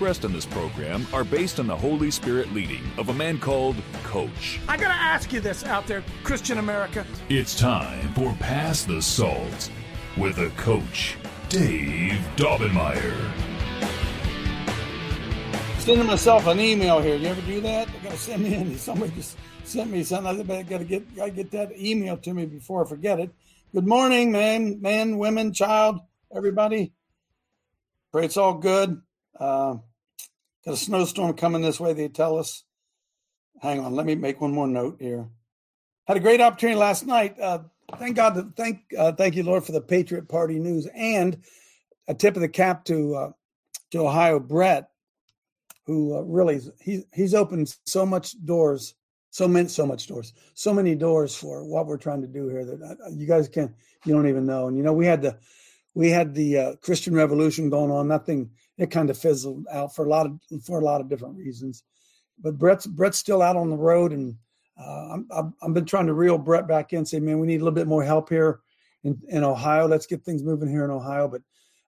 in this program are based on the Holy Spirit leading of a man called Coach. I gotta ask you this out there, Christian America. It's time for Pass the Salt with a coach, Dave Daubenmire. Sending myself an email here. You ever do that? I gotta send me in. Somebody just sent me something. I gotta get gotta get that email to me before I forget it. Good morning, man, man, women, child, everybody. Pray it's all good. Uh, got a snowstorm coming this way. They tell us. Hang on, let me make one more note here. Had a great opportunity last night. Uh, thank God, thank uh, thank you, Lord, for the Patriot Party news and a tip of the cap to uh, to Ohio Brett who uh, really he he's opened so much doors, so many so much doors, so many doors for what we're trying to do here that uh, you guys can you don't even know. And you know we had the we had the uh, Christian Revolution going on. Nothing it kind of fizzled out for a lot of for a lot of different reasons. But Brett's Brett's still out on the road, and uh, I'm, I'm I've been trying to reel Brett back in, say, man, we need a little bit more help here in, in Ohio. Let's get things moving here in Ohio. But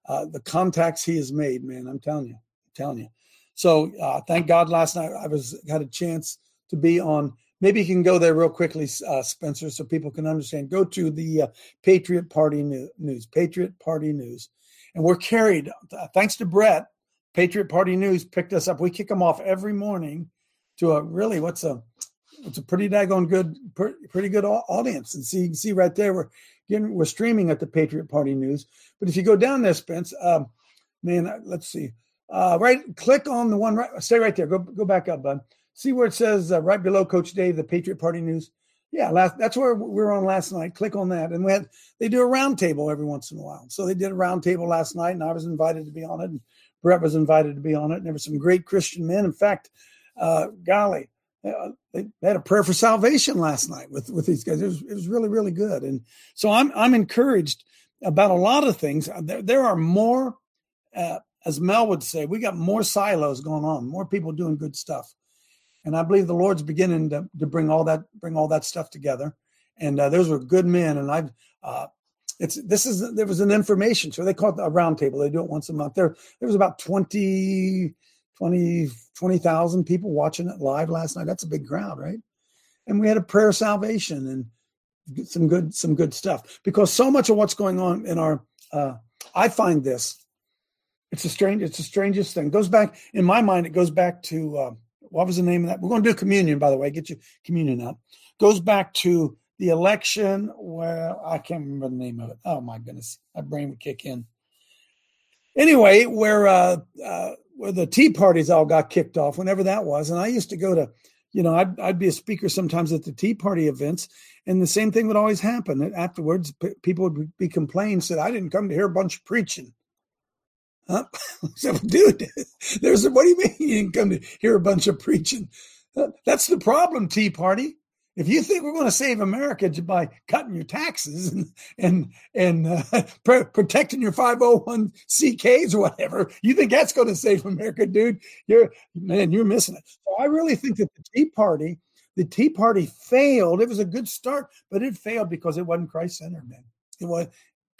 uh, the contacts he has made, man, I'm telling you, I'm telling you. So uh, thank God last night I was had a chance to be on. Maybe you can go there real quickly, uh, Spencer, so people can understand. Go to the uh, Patriot Party News, Patriot Party News, and we're carried. Thanks to Brett, Patriot Party News picked us up. We kick them off every morning to a really what's a it's a pretty daggone good, pretty good audience. And see, you can see right there we're getting we're streaming at the Patriot Party News. But if you go down there, Spence, um, man, uh, let's see. Uh, right, click on the one right. Stay right there. Go go back up, bud. See where it says uh, right below Coach Dave, the Patriot Party News. Yeah, last, that's where we were on last night. Click on that, and we had they do a roundtable every once in a while. So they did a roundtable last night, and I was invited to be on it, and Brett was invited to be on it. And there were some great Christian men. In fact, uh, golly, uh, they had a prayer for salvation last night with with these guys. It was it was really really good, and so I'm I'm encouraged about a lot of things. There there are more uh, as Mel would say, we got more silos going on, more people doing good stuff, and I believe the Lord's beginning to, to bring all that bring all that stuff together. And uh, those were good men, and I've uh, it's this is there was an information so they call it a roundtable. They do it once a month. There there was about 20, 20 20,000 people watching it live last night. That's a big crowd, right? And we had a prayer of salvation and some good some good stuff because so much of what's going on in our uh, I find this it's a strange. It's the strangest thing. It goes back in my mind. It goes back to uh, what was the name of that? We're going to do communion, by the way. Get your communion up. Goes back to the election where I can't remember the name of it. Oh my goodness, my brain would kick in. Anyway, where uh, uh, where the Tea Parties all got kicked off, whenever that was, and I used to go to, you know, I'd I'd be a speaker sometimes at the Tea Party events, and the same thing would always happen. Afterwards, p- people would be complaining, said, "I didn't come to hear a bunch of preaching." Huh? so, dude, there's what do you mean you didn't come to hear a bunch of preaching? That's the problem, Tea Party. If you think we're going to save America by cutting your taxes and and and uh, pr- protecting your 501ck's or whatever, you think that's going to save America, dude? You're man, you're missing it. So I really think that the Tea Party, the Tea Party failed. It was a good start, but it failed because it wasn't Christ centered, man. It was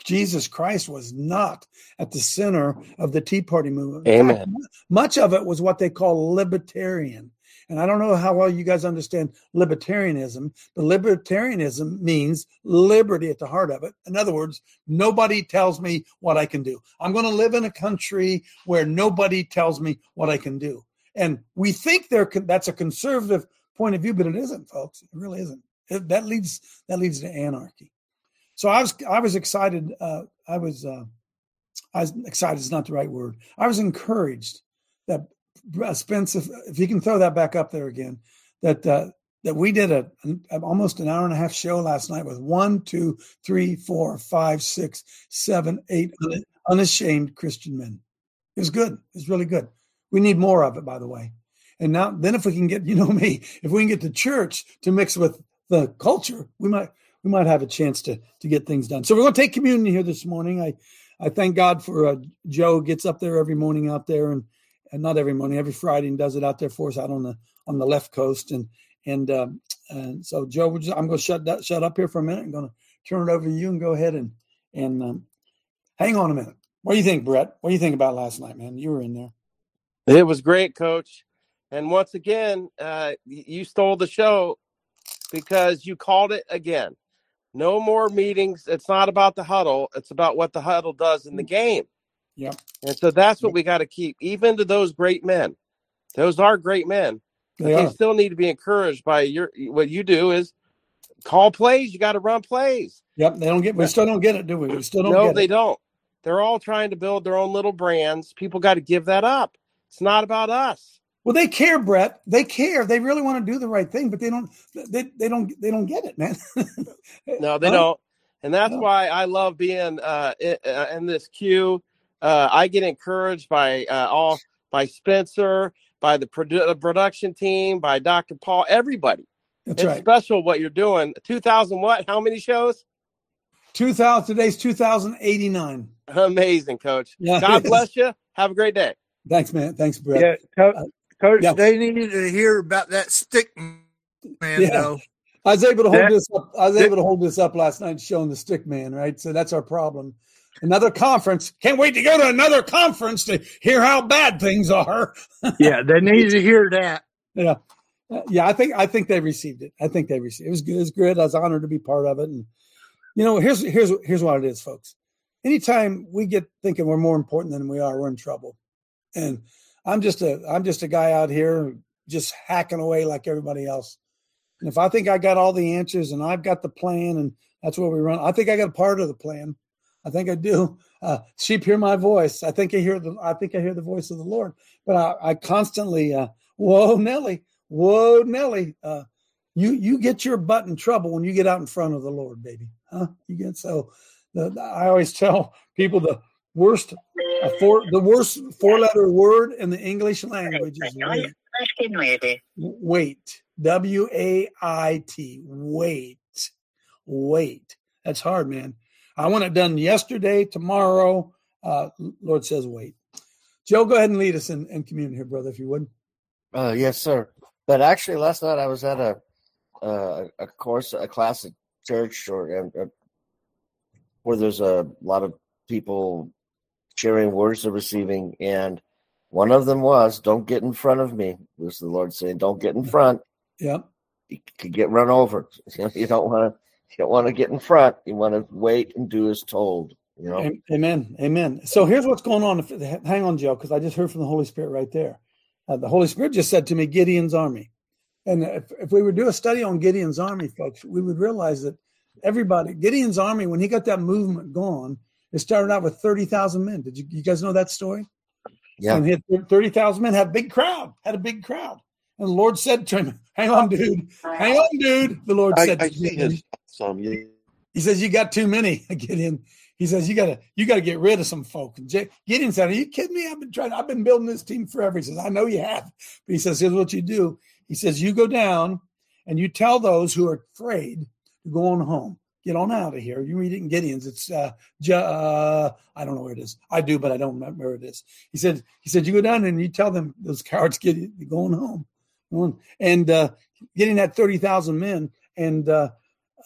Jesus Christ was not at the center of the Tea Party movement. Amen. Fact, much of it was what they call libertarian. And I don't know how well you guys understand libertarianism, but libertarianism means liberty at the heart of it. In other words, nobody tells me what I can do. I'm going to live in a country where nobody tells me what I can do. And we think there that's a conservative point of view, but it isn't, folks. It really isn't. It, that leads that leads to anarchy. So I was I was excited. Uh, I was uh, I was excited is not the right word. I was encouraged that uh, Spence, if, if you can throw that back up there again, that uh, that we did a, an, almost an hour and a half show last night with one, two, three, four, five, six, seven, eight unashamed Christian men. It was good. It was really good. We need more of it, by the way. And now, then, if we can get, you know me, if we can get the church to mix with the culture, we might we might have a chance to to get things done. So we're going to take communion here this morning. I I thank God for uh, Joe gets up there every morning out there and and not every morning, every Friday and does it out there for us out on the on the left coast and and um, and so Joe, just, I'm going to shut that, shut up here for a minute. I'm going to turn it over to you and go ahead and and um, hang on a minute. What do you think, Brett? What do you think about last night, man? You were in there. It was great, Coach. And once again, uh, you stole the show because you called it again. No more meetings. It's not about the huddle. It's about what the huddle does in the mm. game. Yeah. And so that's what we got to keep, even to those great men. Those are great men. They, they still need to be encouraged by your what you do is call plays. You got to run plays. Yep. They don't get. We still don't get it, do we? We still don't. No, they it. don't. They're all trying to build their own little brands. People got to give that up. It's not about us. Well, they care, Brett. They care. They really want to do the right thing, but they don't. They, they don't. They don't get it, man. no, they huh? don't. And that's no. why I love being uh, in, uh, in this queue. Uh, I get encouraged by uh, all by Spencer, by the produ- production team, by Dr. Paul, everybody. That's it's right. special what you're doing. 2000 what? How many shows? 2000 today's 2089. Amazing, coach. Yeah, God bless you. Have a great day. Thanks, man. Thanks, Brett. Yeah, coach, uh, coach yeah. they needed to hear about that stick man yeah. though. I was able to hold that, this up. I was able to hold this up last night showing the stick man, right? So that's our problem. Another conference. Can't wait to go to another conference to hear how bad things are. yeah, they needed to hear that. Yeah. Uh, yeah, I think I think they received it. I think they received it. It was good. It was good. I was honored to be part of it. And you know, here's here's here's what it is, folks. Anytime we get thinking we're more important than we are, we're in trouble. And I'm just a I'm just a guy out here just hacking away like everybody else. And if I think I got all the answers and I've got the plan and that's where we run, I think I got a part of the plan. I think I do. Uh, sheep hear my voice. I think I hear the I think I hear the voice of the Lord. But I, I constantly, uh, whoa Nelly, whoa Nelly, uh, you you get your butt in trouble when you get out in front of the Lord, baby. Huh? You get so. The, I always tell people the worst four the worst four letter word in the English language is wait. Wait. W A I T. Wait. Wait. That's hard, man. I want it done yesterday, tomorrow. Uh, Lord says wait. Joe, go ahead and lead us in, in communion here, brother, if you would. Uh, yes, sir. But actually, last night I was at a uh, a course, a class at church, or uh, where there's a lot of people sharing words of receiving, and one of them was, "Don't get in front of me." Was the Lord saying, "Don't get in front." Yeah, you could get run over. You don't want to. You don't want to get in front. You want to wait and do as told. You know. Amen. Amen. So here's what's going on. Hang on, Joe, because I just heard from the Holy Spirit right there. Uh, the Holy Spirit just said to me, Gideon's army. And if, if we would do a study on Gideon's army, folks, we would realize that everybody, Gideon's army, when he got that movement going, it started out with 30,000 men. Did you, you guys know that story? Yeah. And he had 30,000 men, had a big crowd, had a big crowd. And the Lord said to him, Hang on, dude. Hang on, dude. The Lord I, said I see his some. Yeah. He says, You got too many. Gideon. He says, You gotta you gotta get rid of some folk. Gideon said, Are you kidding me? I've been trying, I've been building this team forever. He says, I know you have. But he says, Here's what you do. He says, You go down and you tell those who are afraid to go on home get on out of here. You read it in Gideon's. It's uh, uh, I don't know where it is. I do, but I don't remember where it is. He said, he said, you go down and you tell them those cowards get going home, and uh, getting that thirty thousand men and uh,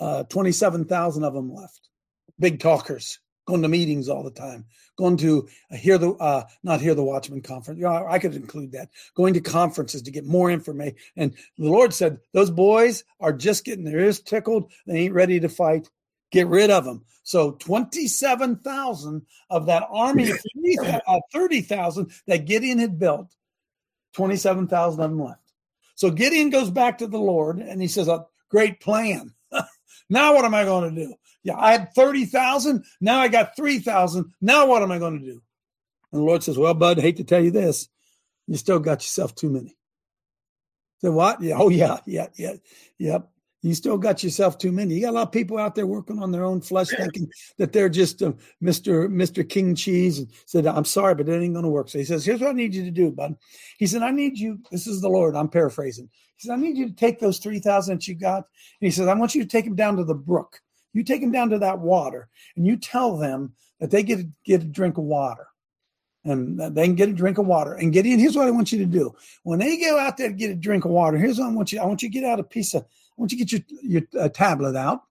uh, twenty seven thousand of them left. Big talkers going to meetings all the time, going to hear the uh, not hear the Watchman conference. You know, I could include that. Going to conferences to get more information. And the Lord said, those boys are just getting their ears tickled. They ain't ready to fight. Get rid of them. So 27,000 of that army of uh, 30,000 that Gideon had built, 27,000 of them left. So Gideon goes back to the Lord and he says, a great plan. now what am I going to do? Yeah, I had 30,000. Now I got 3,000. Now what am I going to do? And the Lord says, Well, bud, hate to tell you this. You still got yourself too many. So what? Yeah. Oh yeah. Yeah. Yeah. Yep. You still got yourself too many. You got a lot of people out there working on their own flesh, thinking that they're just uh, Mister Mister King Cheese. And said, "I'm sorry, but it ain't going to work." So he says, "Here's what I need you to do, bud." He said, "I need you. This is the Lord. I'm paraphrasing. He said, I need you to take those three thousand that you got." And he says, "I want you to take them down to the brook. You take them down to that water, and you tell them that they get get a drink of water." and they can get a drink of water. And Gideon, here's what I want you to do. When they go out there to get a drink of water, here's what I want you. I want you to get out a piece of. I want you to get your your uh, tablet out,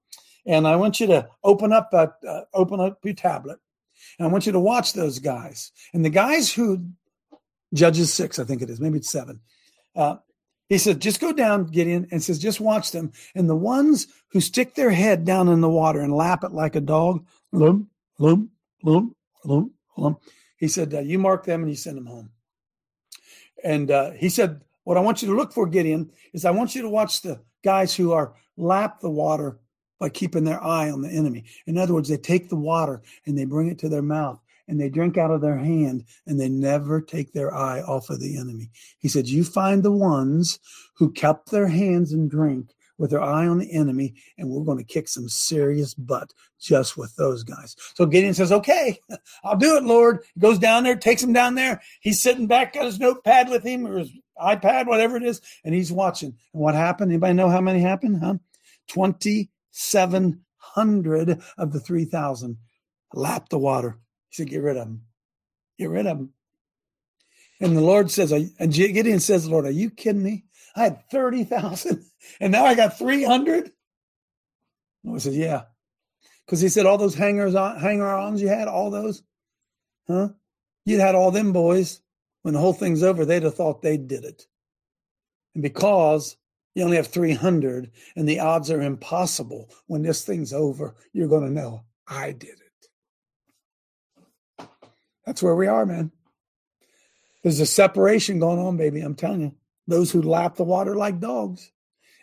and I want you to open up uh, uh, open up your tablet, and I want you to watch those guys. And the guys who Judges six, I think it is, maybe it's seven. He said, just go down, Gideon, and says, just watch them. And the ones who stick their head down in the water and lap it like a dog, loom, loom, loom, loom, loom he said, uh, You mark them and you send them home. And uh, he said, What I want you to look for, Gideon, is I want you to watch the guys who are lap the water by keeping their eye on the enemy. In other words, they take the water and they bring it to their mouth and they drink out of their hand and they never take their eye off of the enemy. He said, You find the ones who kept their hands and drink with their eye on the enemy, and we're going to kick some serious butt just with those guys. So Gideon says, Okay, I'll do it, Lord. He goes down there, takes him down there. He's sitting back, got his notepad with him or his iPad, whatever it is, and he's watching. And what happened? Anybody know how many happened? Huh? 2,700 of the 3,000 lapped the water. Said, Get rid of them. Get rid of them. And the Lord says, and Gideon says, Lord, are you kidding me? I had 30,000 and now I got 300. I said, yeah. Because he said, all those hangers on, hanger ons you had, all those, huh? You'd had all them boys. When the whole thing's over, they'd have thought they did it. And because you only have 300 and the odds are impossible, when this thing's over, you're going to know I did it. That's where we are, man. There's a separation going on, baby. I'm telling you those who lap the water like dogs,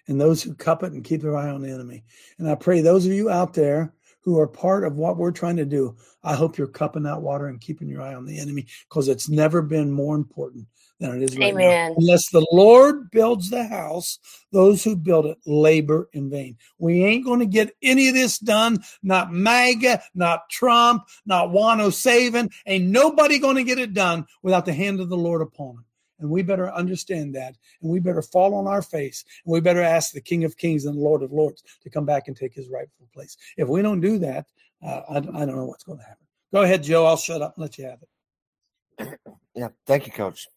and those who cup it and keep their eye on the enemy. And I pray those of you out there who are part of what we're trying to do, I hope you're cupping that water and keeping your eye on the enemy because it's never been more important than it is right Amen. now. Unless the Lord builds the house, those who build it labor in vain. We ain't going to get any of this done. Not MAGA, not Trump, not Wano Savin. Ain't nobody going to get it done without the hand of the Lord upon it. And we better understand that. And we better fall on our face. And we better ask the King of Kings and the Lord of Lords to come back and take his rightful place. If we don't do that, uh, I, I don't know what's going to happen. Go ahead, Joe. I'll shut up and let you have it. Yeah. Thank you, Coach.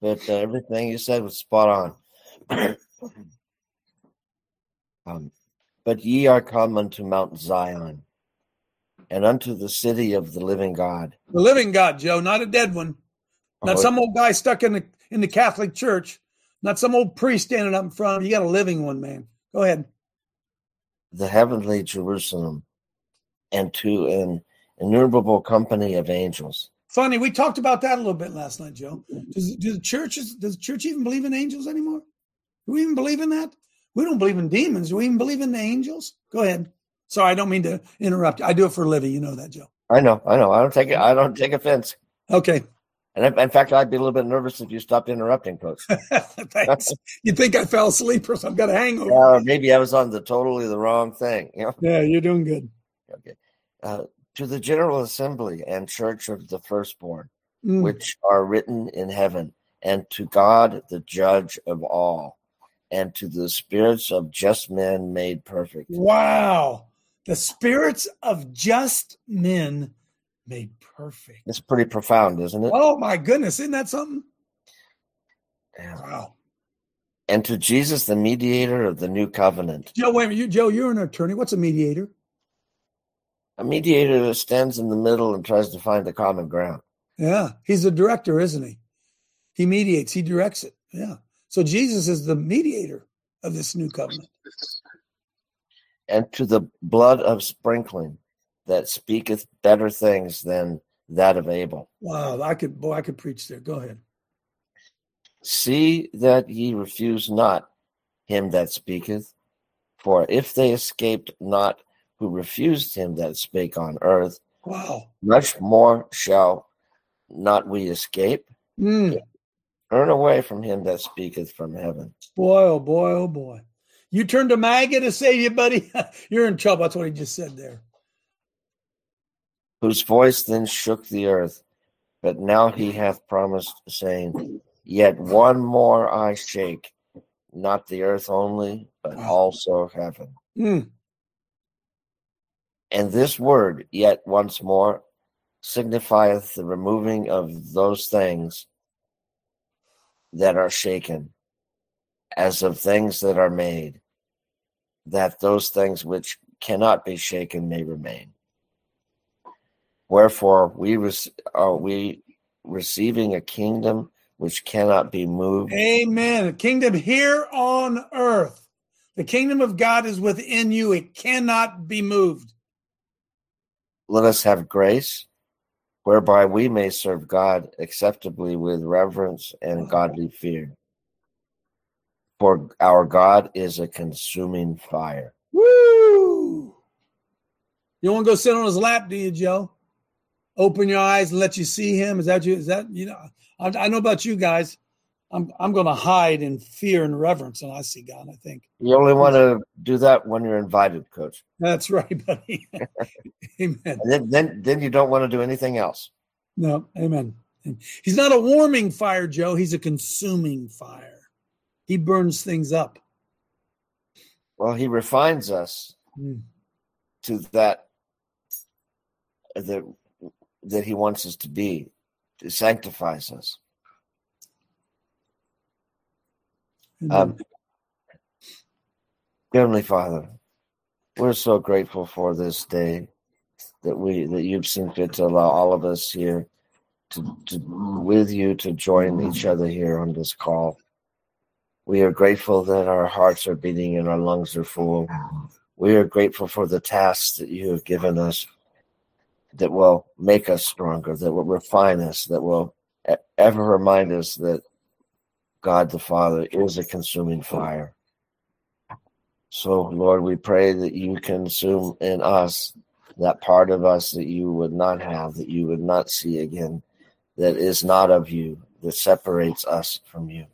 But uh, everything you said was spot on. um, but ye are come unto Mount Zion and unto the city of the living God. The living God, Joe, not a dead one. Not oh, some old guy stuck in the in the Catholic Church. Not some old priest standing up in front. You got a living one, man. Go ahead. The heavenly Jerusalem, and to an innumerable company of angels. Funny, we talked about that a little bit last night, Joe. Does, do the churches does the church even believe in angels anymore? Do we even believe in that? We don't believe in demons. Do we even believe in the angels? Go ahead. Sorry, I don't mean to interrupt. I do it for a living. You know that, Joe. I know. I know. I don't take it. I don't take offense. Okay. And in fact, I'd be a little bit nervous if you stopped interrupting, Coach. Thanks. you think I fell asleep or something? Got a hangover? Yeah, maybe I was on the totally the wrong thing. You know? Yeah, you're doing good. Okay. Uh, to the General Assembly and Church of the Firstborn, mm. which are written in heaven, and to God, the Judge of all, and to the spirits of just men made perfect. Wow. The spirits of just men made perfect. It's pretty profound, isn't it? Oh my goodness, isn't that something? Yeah. Wow. And to Jesus, the mediator of the new covenant. Joe, wait a minute. You, Joe, you're an attorney. What's a mediator? A mediator stands in the middle and tries to find the common ground. Yeah. He's a director, isn't he? He mediates, he directs it. Yeah. So Jesus is the mediator of this new covenant. And to the blood of sprinkling that speaketh better things than that of Abel. Wow, I could boy, I could preach there. Go ahead. See that ye refuse not him that speaketh, for if they escaped not who refused him that spake on earth, wow, much more shall not we escape. Mm. Turn away from him that speaketh from heaven. Boy, oh boy, oh boy. You turn to MAGA to save you, buddy. You're in trouble. That's what he just said there. Whose voice then shook the earth, but now he hath promised, saying, Yet one more I shake, not the earth only, but also heaven. Mm. And this word, yet once more, signifieth the removing of those things that are shaken, as of things that are made, that those things which cannot be shaken may remain. Wherefore we are we receiving a kingdom which cannot be moved. Amen. A kingdom here on earth. The kingdom of God is within you. It cannot be moved. Let us have grace whereby we may serve God acceptably with reverence and godly fear. For our God is a consuming fire. Woo! You want to go sit on his lap, do you, Joe? Open your eyes and let you see him. Is that you? Is that you know? I, I know about you guys. I'm I'm going to hide in fear and reverence, and I see God. I think you only want to do that when you're invited, Coach. That's right, buddy. amen. Then, then then you don't want to do anything else. No, amen. He's not a warming fire, Joe. He's a consuming fire. He burns things up. Well, he refines us mm. to that that that he wants us to be. It sanctifies us. Um, Heavenly Father, we're so grateful for this day that we that you've seen fit to allow all of us here to, to with you to join each other here on this call. We are grateful that our hearts are beating and our lungs are full. We are grateful for the tasks that you have given us that will make us stronger, that will refine us, that will ever remind us that God the Father is a consuming fire. So, Lord, we pray that you consume in us that part of us that you would not have, that you would not see again, that is not of you, that separates us from you.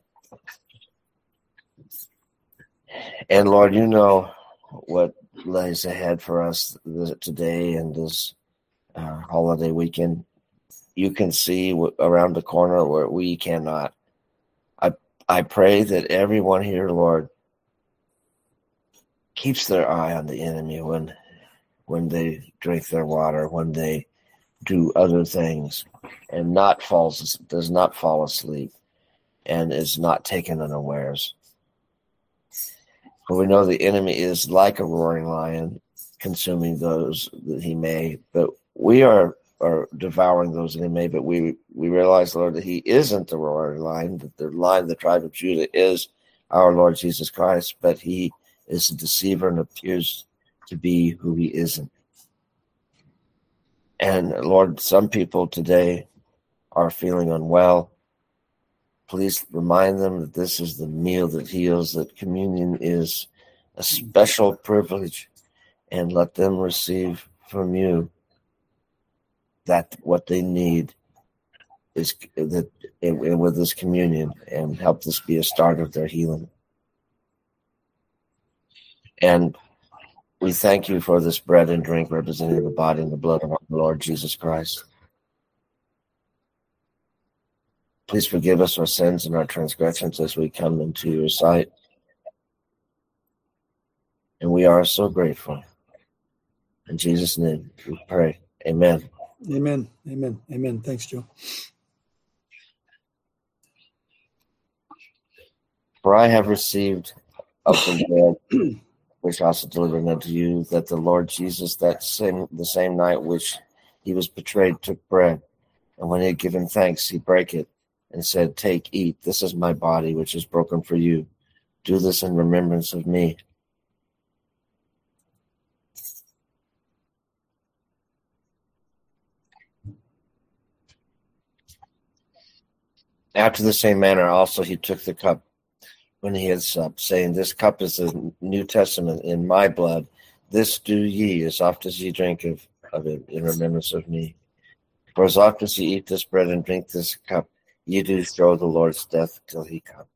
And Lord, you know what lays ahead for us today and this uh, holiday weekend. You can see around the corner where we cannot. I pray that everyone here, Lord, keeps their eye on the enemy when when they drink their water, when they do other things, and not falls does not fall asleep, and is not taken unawares. For we know the enemy is like a roaring lion, consuming those that he may, but we are are devouring those that he may, but we we realize, Lord, that he isn't the roaring lion, that the lion, the tribe of Judah, is our Lord Jesus Christ, but he is a deceiver and appears to be who he isn't. And Lord, some people today are feeling unwell. Please remind them that this is the meal that heals, that communion is a special privilege, and let them receive from you that what they need is that with this communion and help this be a start of their healing. And we thank you for this bread and drink representing the body and the blood of our Lord Jesus Christ. Please forgive us our sins and our transgressions as we come into your sight. And we are so grateful. In Jesus' name we pray. Amen. Amen. Amen. Amen. Thanks, Joe. For I have received of the bread which also delivered unto you that the Lord Jesus that same the same night which he was betrayed took bread, and when he had given thanks, he brake it and said, Take, eat, this is my body which is broken for you. Do this in remembrance of me. After the same manner also he took the cup when he had supped, saying, This cup is the New Testament in my blood. This do ye as oft as ye drink of, of it in remembrance of me. For as oft as ye eat this bread and drink this cup, ye do show the Lord's death till he come.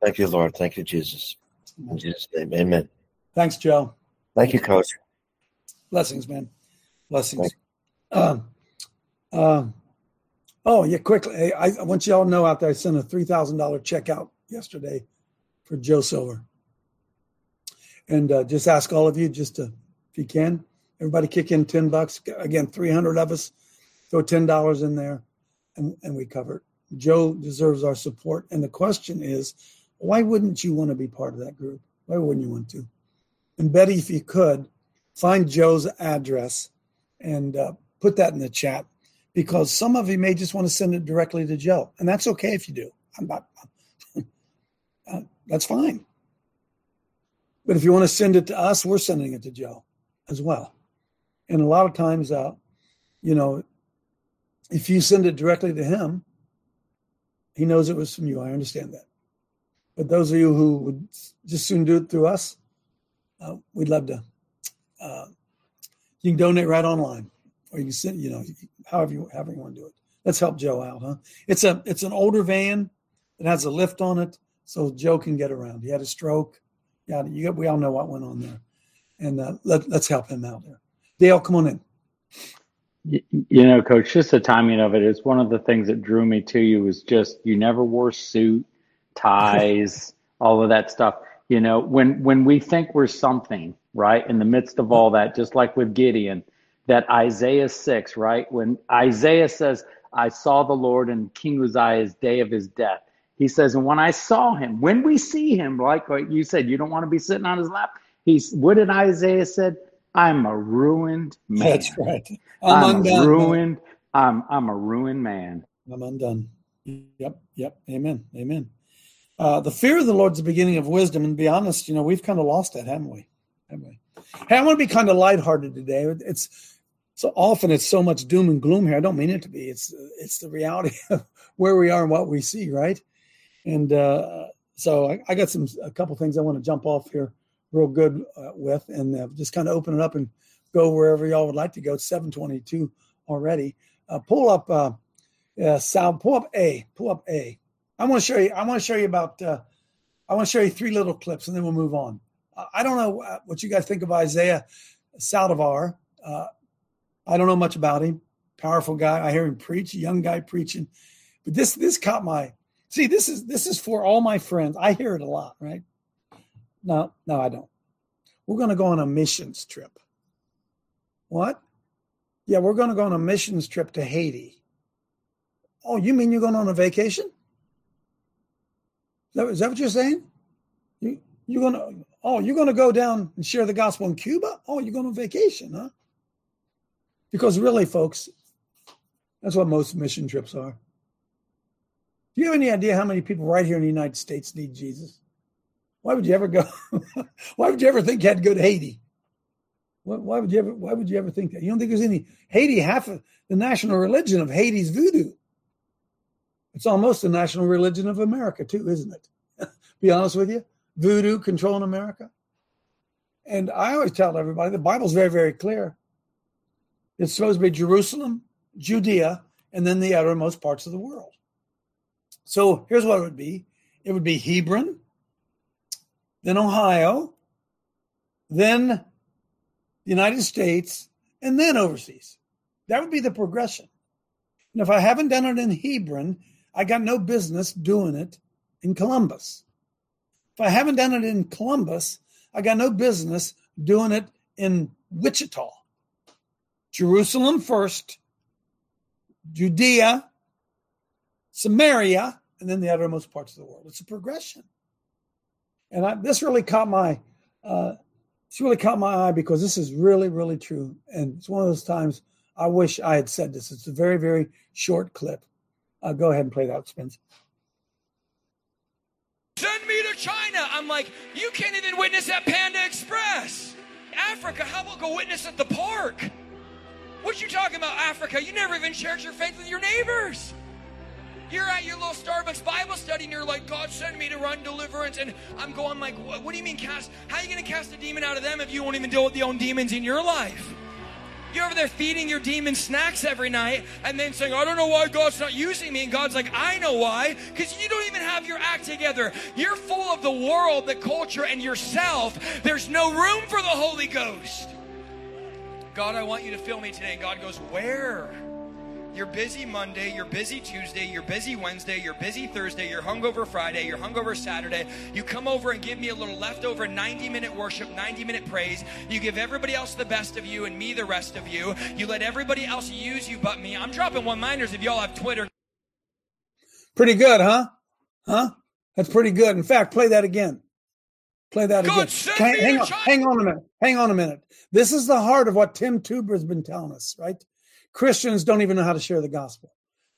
Thank you, Lord. Thank you, Jesus. In Jesus' name, amen. Thanks, Joe. Thank you, Coach. Blessings, man. Blessings. Um, um, oh, yeah, quickly. I, I want you all to know out there, I sent a $3,000 check out yesterday for Joe Silver. And uh, just ask all of you, just to, if you can, everybody kick in 10 bucks. Again, 300 of us, throw $10 in there, and, and we cover it. Joe deserves our support. And the question is, why wouldn't you want to be part of that group? Why wouldn't you want to? And Betty, if you could, find Joe's address and uh, put that in the chat because some of you may just want to send it directly to Joe. And that's okay if you do. I'm not, uh, that's fine. But if you want to send it to us, we're sending it to Joe as well. And a lot of times, uh, you know, if you send it directly to him, he knows it was from you. I understand that. But those of you who would just soon do it through us, uh, we'd love to. Uh, you can donate right online, or you can send, you know, however you however you want to do it. Let's help Joe out, huh? It's a it's an older van that has a lift on it, so Joe can get around. He had a stroke. Yeah, you, we all know what went on there, and uh, let, let's help him out there. Dale, come on in. You know, coach, just the timing of it is one of the things that drew me to you was just you never wore suit, ties, all of that stuff. You know, when when we think we're something, right, in the midst of all that, just like with Gideon, that Isaiah 6, right? When Isaiah says, I saw the Lord in King Uzziah's day of his death. He says, and when I saw him, when we see him, like you said, you don't want to be sitting on his lap. He's what did Isaiah said? I'm a ruined man. That's right. I'm, I'm undone, ruined. Man. I'm I'm a ruined man. I'm undone. Yep. Yep. Amen. Amen. Uh, the fear of the Lord's the beginning of wisdom. And to be honest, you know, we've kind of lost that, haven't we? Haven't we? Hey, I want to be kind of lighthearted today. It's so often it's so much doom and gloom here. I don't mean it to be. It's it's the reality of where we are and what we see, right? And uh, so I, I, got some a couple things I want to jump off here real good uh, with, and uh, just kind of open it up and go wherever y'all would like to go. It's 722 already. Uh, pull up, uh, yeah, Sal, pull up A, pull up A. I want to show you, I want to show you about, uh, I want to show you three little clips and then we'll move on. I don't know uh, what you guys think of Isaiah Saldivar. Uh, I don't know much about him. Powerful guy. I hear him preach, young guy preaching. But this, this caught my, see, this is, this is for all my friends. I hear it a lot, right? No, no, I don't. We're going to go on a missions trip. What? Yeah, we're going to go on a missions trip to Haiti. Oh, you mean you're going on a vacation? Is that, is that what you're saying? You, you're going to, oh, you're to go down and share the gospel in Cuba? Oh, you're going on vacation, huh? Because really, folks, that's what most mission trips are. Do you have any idea how many people right here in the United States need Jesus? Why would you ever go? why would you ever think you had to go to Haiti? Why, why, would you ever? Why would you ever think that? You don't think there's any Haiti? Half of the national religion of Haiti is voodoo. It's almost the national religion of America too, isn't it? Be honest with you, voodoo controlling America. And I always tell everybody the Bible's very, very clear. It's supposed to be Jerusalem, Judea, and then the outermost parts of the world. So here's what it would be: it would be Hebron, then Ohio, then the United States, and then overseas. That would be the progression. And if I haven't done it in Hebron, I got no business doing it in Columbus. If I haven't done it in Columbus, I got no business doing it in Wichita. Jerusalem first, Judea, Samaria, and then the uttermost parts of the world. It's a progression. And I, this really caught my uh, it's really caught my eye because this is really, really true. And it's one of those times I wish I had said this. It's a very, very short clip. Uh, go ahead and play that, Spence. Send me to China. I'm like, you can't even witness at Panda Express. Africa, how about go witness at the park? What you talking about, Africa? You never even shared your faith with your neighbors. You're at your little Starbucks Bible study and you're like, God sent me to run deliverance. And I'm going like, what, what do you mean cast? How are you going to cast a demon out of them if you won't even deal with the own demons in your life? You're over there feeding your demon snacks every night and then saying, I don't know why God's not using me. And God's like, I know why. Because you don't even have your act together. You're full of the world, the culture, and yourself. There's no room for the Holy Ghost. God, I want you to fill me today. And God goes, Where? You're busy Monday, you're busy Tuesday, you're busy Wednesday, you're busy Thursday, you're hungover Friday, you're hungover Saturday. You come over and give me a little leftover 90 minute worship, 90 minute praise. You give everybody else the best of you and me the rest of you. You let everybody else use you but me. I'm dropping one liners if y'all have Twitter. Pretty good, huh? Huh? That's pretty good. In fact, play that again. Play that God again. Hang, hang on, hang on a minute. Hang on a minute. This is the heart of what Tim Tuber has been telling us, right? Christians don't even know how to share the gospel.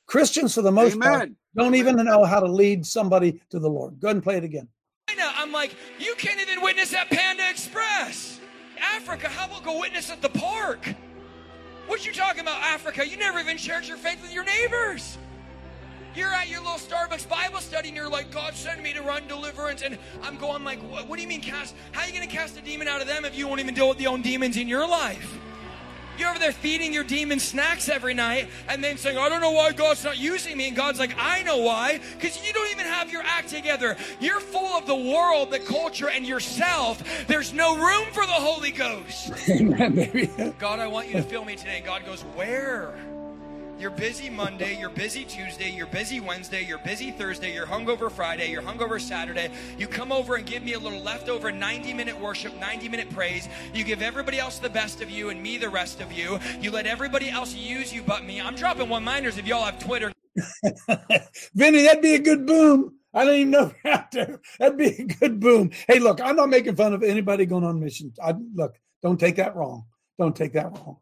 Christians, for the most part, don't even know how to lead somebody to the Lord. Go ahead and play it again. China, I'm like, you can't even witness at Panda Express. Africa, how about go witness at the park? What you talking about, Africa? You never even shared your faith with your neighbors. You're at your little Starbucks Bible study and you're like, God sent me to run deliverance. And I'm going like, what, what do you mean cast? How are you going to cast a demon out of them if you won't even deal with the own demons in your life? You're over there feeding your demon snacks every night and then saying, I don't know why God's not using me. And God's like, I know why. Because you don't even have your act together. You're full of the world, the culture, and yourself. There's no room for the Holy Ghost. Amen, baby. God, I want you to fill me today. And God goes, Where? You're busy Monday, you're busy Tuesday, you're busy Wednesday, you're busy Thursday, you're hungover Friday, you're hungover Saturday. You come over and give me a little leftover 90 minute worship, 90 minute praise. You give everybody else the best of you and me the rest of you. You let everybody else use you but me. I'm dropping one liners if y'all have Twitter. Vinny, that'd be a good boom. I don't even know out there. That'd be a good boom. Hey, look, I'm not making fun of anybody going on mission. I look, don't take that wrong. Don't take that wrong.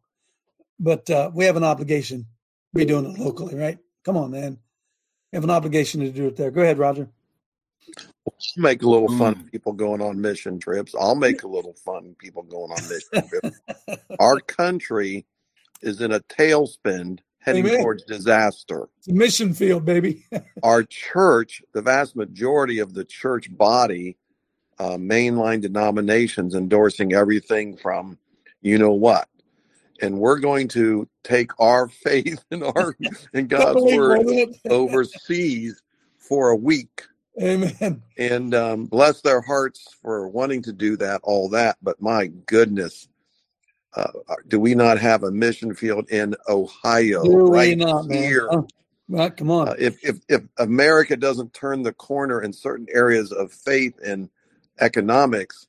But uh, we have an obligation. We're doing it locally, right? Come on, man. We have an obligation to do it there. Go ahead, Roger. make a little fun of people going on mission trips. I'll make a little fun of people going on mission trips. Our country is in a tailspin heading Amen. towards disaster. It's a mission field, baby. Our church, the vast majority of the church body, uh, mainline denominations endorsing everything from you know what. And we're going to take our faith and our and God's word overseas for a week Amen. and um, bless their hearts for wanting to do that, all that. But my goodness, uh, do we not have a mission field in Ohio Do right not, here? Oh, come on. Uh, if, if if America doesn't turn the corner in certain areas of faith and economics,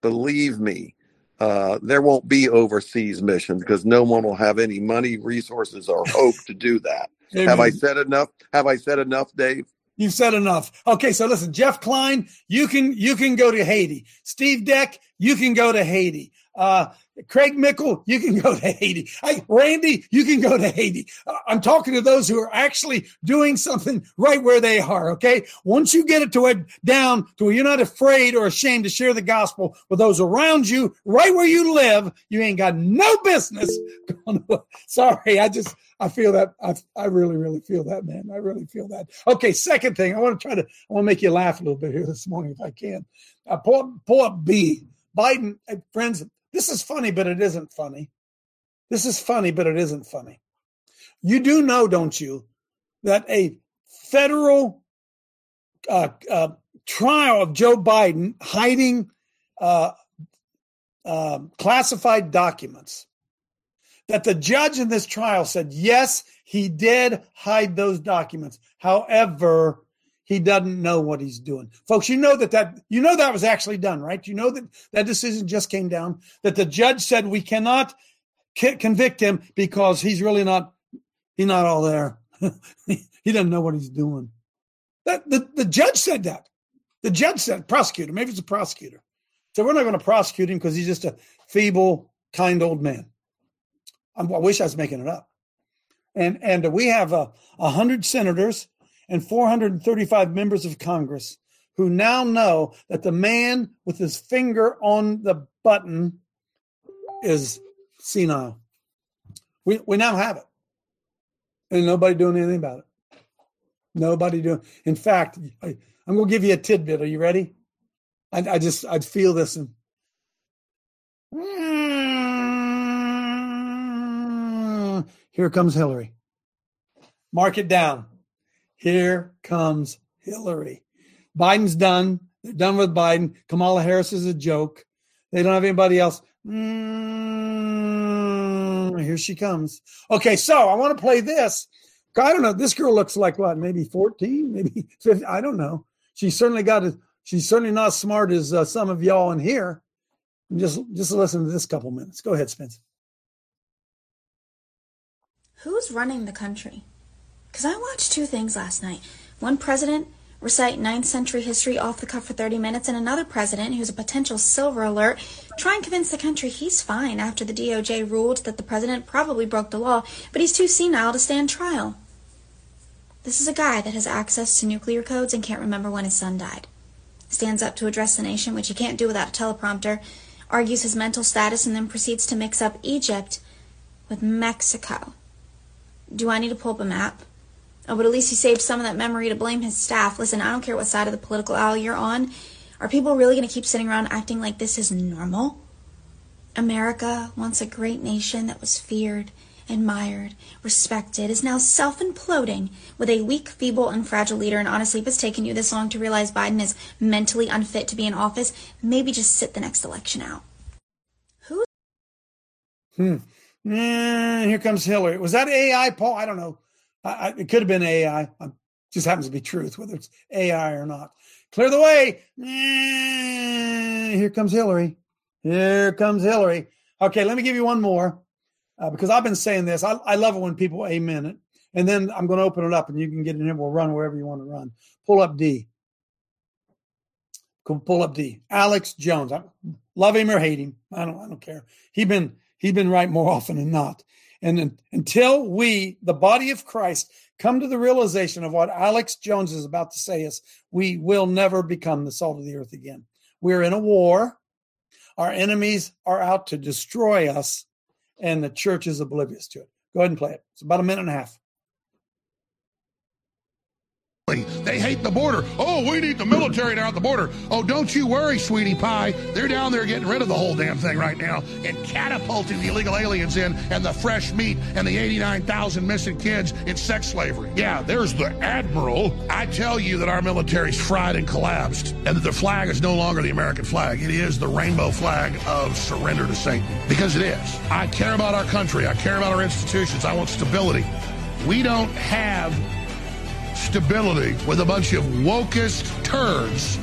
believe me, uh, there won't be overseas missions because no one will have any money, resources, or hope to do that. Have I said enough? Have I said enough, Dave? You've said enough. Okay, so listen, Jeff Klein, you can you can go to Haiti. Steve Deck, you can go to Haiti. Uh, Craig Mickle, you can go to Haiti. Hey, Randy, you can go to Haiti. Uh, I'm talking to those who are actually doing something right where they are. Okay, once you get it to a, down to where you're not afraid or ashamed to share the gospel with those around you, right where you live, you ain't got no business. Sorry, I just I feel that I I really really feel that man. I really feel that. Okay, second thing, I want to try to I want to make you laugh a little bit here this morning if I can. Uh, pull pull up B. Biden, uh, friends. This is funny, but it isn't funny. This is funny, but it isn't funny. You do know, don't you, that a federal uh, uh, trial of Joe Biden hiding uh, uh, classified documents, that the judge in this trial said, yes, he did hide those documents. However, he doesn't know what he's doing. Folks, you know that that you know that was actually done, right? You know that that decision just came down that the judge said we cannot c- convict him because he's really not he's not all there. he doesn't know what he's doing. That the, the judge said that. The judge said prosecutor, maybe it's a prosecutor. So we're not going to prosecute him because he's just a feeble, kind old man. I wish I was making it up. And and we have a uh, hundred senators and 435 members of Congress who now know that the man with his finger on the button is senile. We we now have it, and nobody doing anything about it. Nobody doing. In fact, I, am going to give you a tidbit. Are you ready? I, I just I feel this. And, here comes Hillary. Mark it down. Here comes Hillary. Biden's done. They're done with Biden. Kamala Harris is a joke. They don't have anybody else. Mm, here she comes. Okay, so I want to play this. I don't know. This girl looks like what? Maybe 14, maybe 15. I don't know. She's certainly got a, she's certainly not smart as uh, some of y'all in here. Just just listen to this couple minutes. Go ahead, Spence. Who's running the country? Because I watched two things last night. One president recite 9th century history off the cuff for 30 minutes, and another president, who's a potential silver alert, try and convince the country he's fine after the DOJ ruled that the president probably broke the law, but he's too senile to stand trial. This is a guy that has access to nuclear codes and can't remember when his son died. Stands up to address the nation, which he can't do without a teleprompter, argues his mental status, and then proceeds to mix up Egypt with Mexico. Do I need to pull up a map? But at least he saved some of that memory to blame his staff. Listen, I don't care what side of the political aisle you're on. Are people really going to keep sitting around acting like this is normal? America, once a great nation that was feared, admired, respected, is now self imploding with a weak, feeble, and fragile leader. And honestly, if it's taken you this long to realize Biden is mentally unfit to be in office, maybe just sit the next election out. Who? Hmm. Mm, here comes Hillary. Was that AI, Paul? I don't know. I, it could have been AI. It just happens to be truth, whether it's AI or not. Clear the way. Here comes Hillary. Here comes Hillary. Okay, let me give you one more uh, because I've been saying this. I, I love it when people amen it. And then I'm going to open it up and you can get in here. We'll run wherever you want to run. Pull up D. Pull up D. Alex Jones. I love him or hate him. I don't. I don't care. He's been he's been right more often than not. And until we, the body of Christ, come to the realization of what Alex Jones is about to say is we will never become the salt of the earth again. We're in a war. Our enemies are out to destroy us, and the church is oblivious to it. Go ahead and play it. It's about a minute and a half. They hate the border. Oh, we need the military down at the border. Oh, don't you worry, sweetie pie. They're down there getting rid of the whole damn thing right now and catapulting the illegal aliens in and the fresh meat and the 89,000 missing kids in sex slavery. Yeah, there's the admiral. I tell you that our military's fried and collapsed and that the flag is no longer the American flag. It is the rainbow flag of surrender to Satan because it is. I care about our country. I care about our institutions. I want stability. We don't have stability with a bunch of wokest turds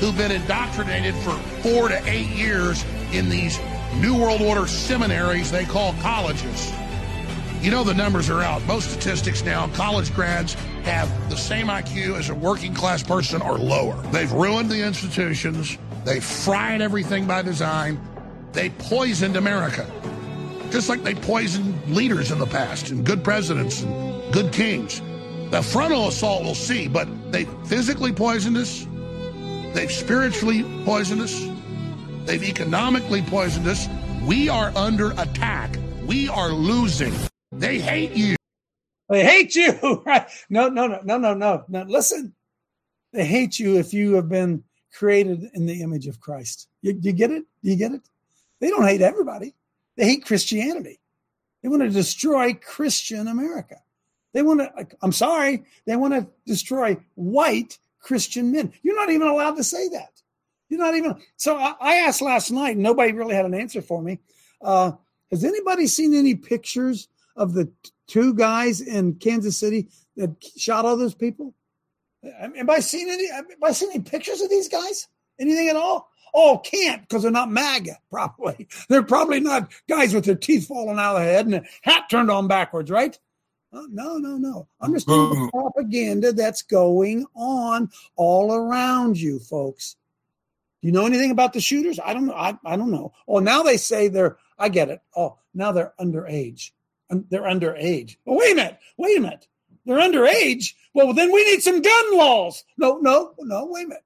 who've been indoctrinated for four to eight years in these New World Order seminaries they call colleges. You know the numbers are out. Most statistics now, college grads have the same IQ as a working class person or lower. They've ruined the institutions. They've fried everything by design. They poisoned America. Just like they poisoned leaders in the past and good presidents and good kings. The frontal assault we'll see, but they physically poisoned us. They've spiritually poisoned us. They've economically poisoned us. We are under attack. We are losing. They hate you. They hate you. Right? No, no, no, no, no, no. No, listen. They hate you if you have been created in the image of Christ. You, you get it? You get it? They don't hate everybody. They hate Christianity. They want to destroy Christian America. They want to, I'm sorry, they want to destroy white Christian men. You're not even allowed to say that. You're not even. So I, I asked last night, nobody really had an answer for me. Uh, has anybody seen any pictures of the two guys in Kansas City that shot all those people? Have I seen any? Have I seen any pictures of these guys? Anything at all? Oh, can't because they're not MAGA. Probably they're probably not guys with their teeth falling out of the head and a hat turned on backwards, right? Oh, no, no, no. Understand the propaganda that's going on all around you, folks. Do you know anything about the shooters? I don't know. I, I don't know. Oh, now they say they're, I get it. Oh, now they're underage. They're underage. Well, wait a minute. Wait a minute. They're underage. Well, then we need some gun laws. No, no, no. Wait a minute.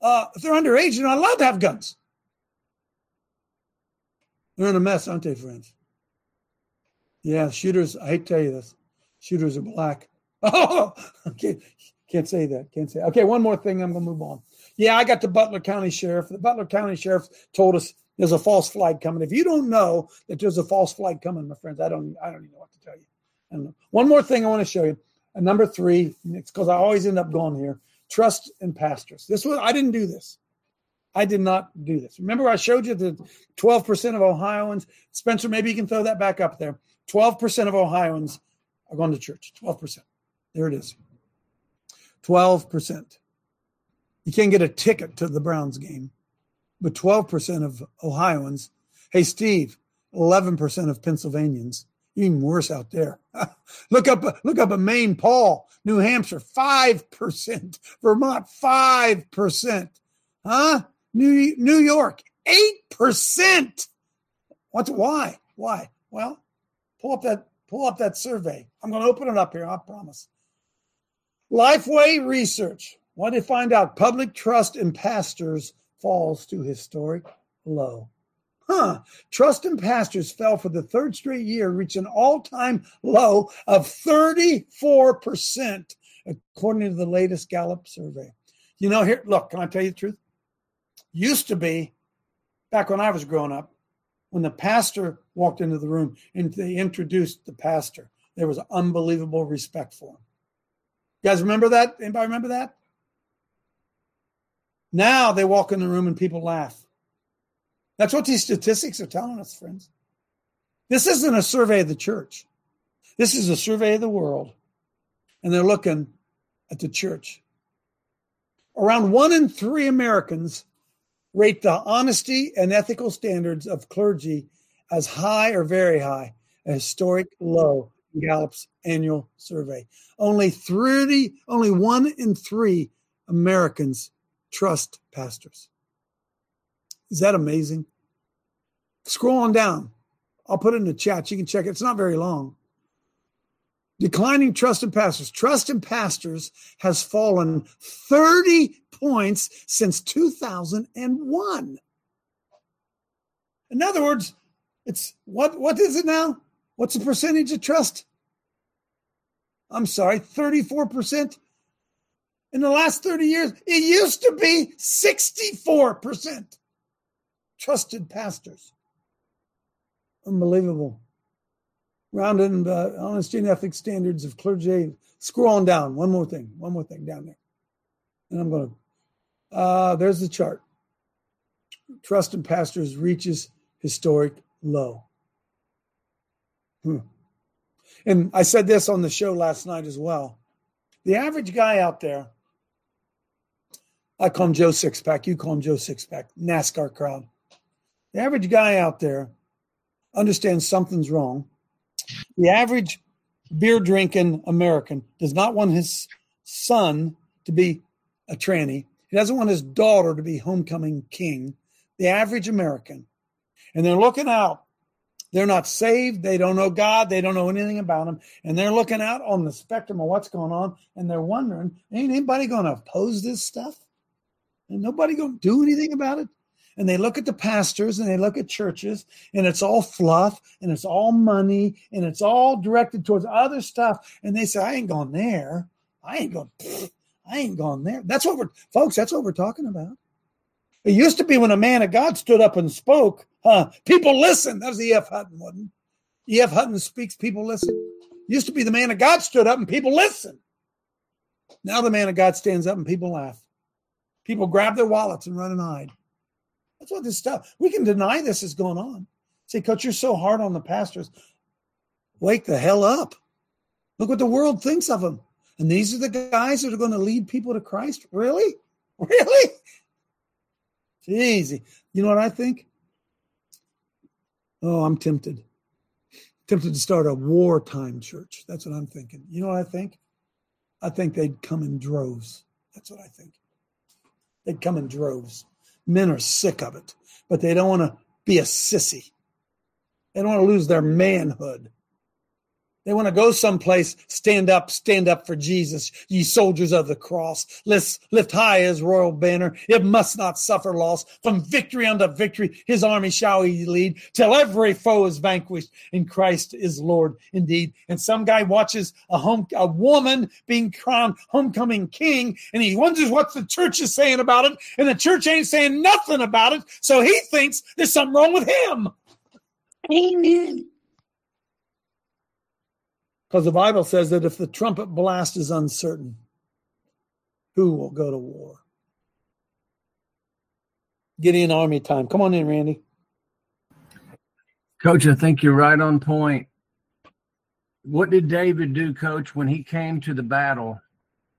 Uh, if they're underage, they're not allowed to have guns. They're in a mess, aren't they, friends? Yeah, shooters, I hate to tell you this. Shooters are black. Oh, okay. Can't say that. Can't say. Okay, one more thing. I'm to move on. Yeah, I got the Butler County Sheriff. The Butler County Sheriff told us there's a false flag coming. If you don't know that there's a false flag coming, my friends, I don't. I don't even know what to tell you. Know. One more thing I want to show you. Number three. It's because I always end up going here. Trust in pastors. This was. I didn't do this. I did not do this. Remember, I showed you the 12% of Ohioans. Spencer, maybe you can throw that back up there. 12% of Ohioans are going to church. 12%. There it is. 12%. You can't get a ticket to the Browns game, but 12% of Ohioans. Hey, Steve, 11% of Pennsylvanians. Even worse out there. look up, look up a Maine, Paul, New Hampshire, 5%. Vermont, 5%. Huh? New, New York, 8%. What's why? Why? Well, pull up that pull up that survey. I'm going to open it up here, I promise. Lifeway Research. What did find out? Public trust in pastors falls to historic low. Huh. Trust in pastors fell for the third straight year, reaching an all time low of 34%, according to the latest Gallup survey. You know, here, look, can I tell you the truth? Used to be, back when I was growing up, when the pastor walked into the room and they introduced the pastor, there was unbelievable respect for him. You guys remember that? Anybody remember that? Now they walk in the room and people laugh. That's what these statistics are telling us, friends. This isn't a survey of the church. This is a survey of the world. And they're looking at the church. Around one in three Americans rate the honesty and ethical standards of clergy as high or very high, a historic low in Gallup's annual survey. Only 30, only one in three Americans trust pastors. Is that amazing? Scroll on down. I'll put it in the chat. You can check it. It's not very long. Declining trust in pastors. Trust in pastors has fallen 30 points since 2001. In other words, it's what what is it now? What's the percentage of trust? I'm sorry, 34%. In the last 30 years, it used to be 64% trusted pastors. Unbelievable. Rounded the honesty and ethics standards of clergy. Scroll on down. One more thing. One more thing down there. And I'm going to. Uh, there's the chart. Trust in pastors reaches historic low. Hmm. And I said this on the show last night as well. The average guy out there, I call him Joe Sixpack, you call him Joe Sixpack, NASCAR crowd. The average guy out there understands something's wrong. The average beer drinking American does not want his son to be a tranny. He doesn't want his daughter to be homecoming king. The average American. And they're looking out they're not saved. They don't know God. They don't know anything about Him. And they're looking out on the spectrum of what's going on and they're wondering, ain't anybody going to oppose this stuff? And nobody going to do anything about it? And they look at the pastors and they look at churches and it's all fluff and it's all money and it's all directed towards other stuff. And they say, I ain't going there. I ain't going, I ain't going there. That's what we're, folks, that's what we're talking about. It used to be when a man of God stood up and spoke, huh? People listen. That was E.F. Hutton, wasn't E.F. Hutton speaks, people listen. Used to be the man of God stood up and people listen. Now the man of God stands up and people laugh. People grab their wallets and run and hide. That's what this stuff. We can deny this is going on. Say, coach, you're so hard on the pastors. Wake the hell up. Look what the world thinks of them. And these are the guys that are going to lead people to Christ? Really? Really? Easy. You know what I think? Oh, I'm tempted. Tempted to start a wartime church. That's what I'm thinking. You know what I think? I think they'd come in droves. That's what I think. They'd come in droves. Men are sick of it, but they don't want to be a sissy. They don't want to lose their manhood. They want to go someplace, stand up, stand up for Jesus, ye soldiers of the cross. Lift, lift high his royal banner. It must not suffer loss. From victory unto victory, his army shall he lead, till every foe is vanquished, and Christ is Lord indeed. And some guy watches a home, a woman being crowned homecoming king, and he wonders what the church is saying about it, and the church ain't saying nothing about it, so he thinks there's something wrong with him. Amen. Because the Bible says that if the trumpet blast is uncertain, who will go to war? Gideon army time. Come on in, Randy. Coach, I think you're right on point. What did David do, Coach, when he came to the battle?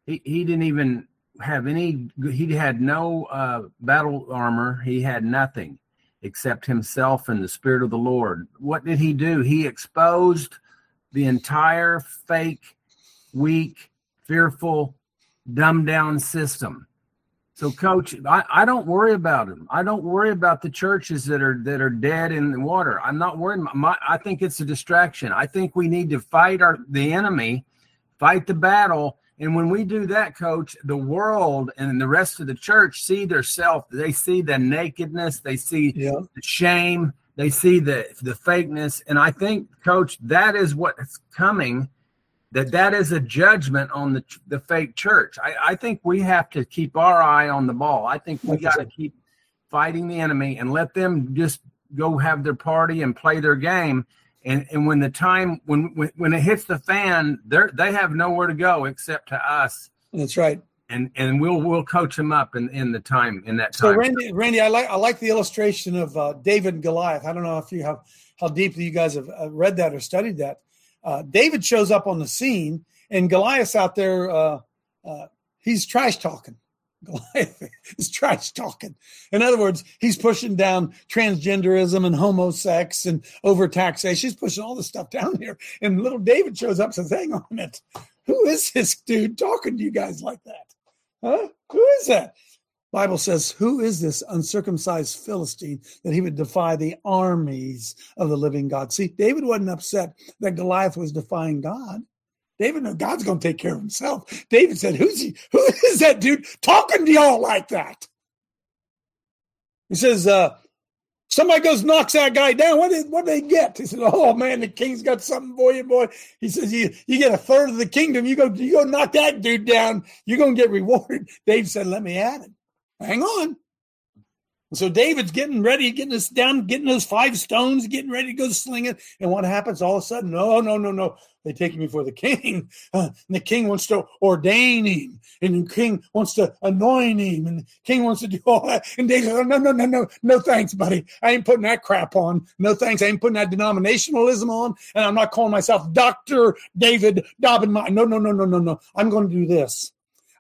He, he didn't even have any, he had no uh, battle armor. He had nothing except himself and the Spirit of the Lord. What did he do? He exposed the entire fake, weak, fearful, dumbed down system. So, coach, I, I don't worry about them. I don't worry about the churches that are that are dead in the water. I'm not worried. My, I think it's a distraction. I think we need to fight our the enemy, fight the battle, and when we do that, coach, the world and the rest of the church see their self. They see the nakedness. They see yeah. the shame. They see the the fakeness, and I think, Coach, that is what's coming. That that is a judgment on the the fake church. I, I think we have to keep our eye on the ball. I think we got to keep fighting the enemy and let them just go have their party and play their game. And and when the time when when, when it hits the fan, they they have nowhere to go except to us. That's right and and we'll we'll coach him up in in the time in that time. So Randy, Randy, I like I like the illustration of uh, David and Goliath. I don't know if you have how deeply you guys have uh, read that or studied that. Uh, David shows up on the scene, and Goliath's out there. Uh, uh he's trash talking. Goliath is trash talking. In other words, he's pushing down transgenderism and homosex and overtaxation. He's pushing all this stuff down here. And little David shows up and says, Hang on a minute. Who is this dude talking to you guys like that? Huh? Who is that? Bible says, Who is this uncircumcised Philistine that he would defy the armies of the living God? See, David wasn't upset that Goliath was defying God. David knew God's going to take care of himself. David said, Who's he? Who is that dude talking to y'all like that? He says, uh, Somebody goes knocks that guy down. What did what they get? He said, "Oh man, the king's got something for you, boy." He says, "You you get a third of the kingdom. You go you go knock that dude down. You're gonna get rewarded." Dave said, "Let me at it. Hang on." So David's getting ready, getting us down, getting those five stones, getting ready to go sling it. And what happens all of a sudden? No, no, no, no. They take him before the king. Uh, and the king wants to ordain him. And the king wants to anoint him. And the king wants to do all that. And David says, no, no, no, no, no thanks, buddy. I ain't putting that crap on. No thanks. I ain't putting that denominationalism on. And I'm not calling myself Dr. David Dobbin. No, no, no, no, no, no. I'm going to do this.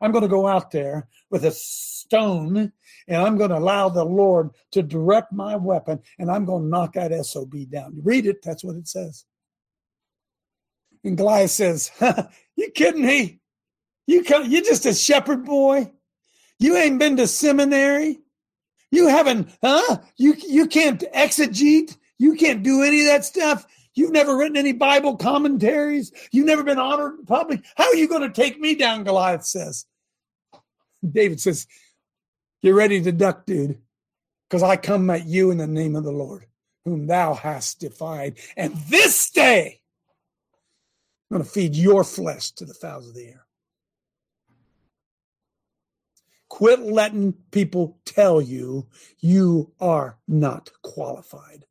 I'm going to go out there with a stone and I'm going to allow the Lord to direct my weapon, and I'm going to knock that SOB down. Read it, that's what it says. And Goliath says, You kidding me? You come, you're just a shepherd boy. You ain't been to seminary. You haven't, huh? You you can't exegete. You can't do any of that stuff. You've never written any Bible commentaries. You've never been honored in public. How are you going to take me down? Goliath says. David says, Get ready to duck, dude, because I come at you in the name of the Lord, whom thou hast defied. And this day, I'm going to feed your flesh to the fowls of the air. Quit letting people tell you you are not qualified.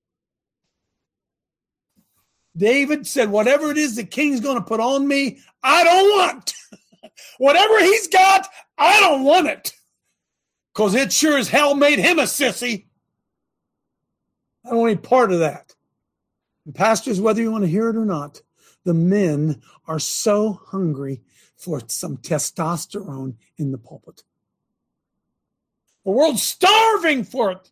David said, Whatever it is the king's going to put on me, I don't want. Whatever he's got, I don't want it because it sure as hell made him a sissy. I don't want any part of that. And pastors, whether you want to hear it or not, the men are so hungry for some testosterone in the pulpit. The world's starving for it.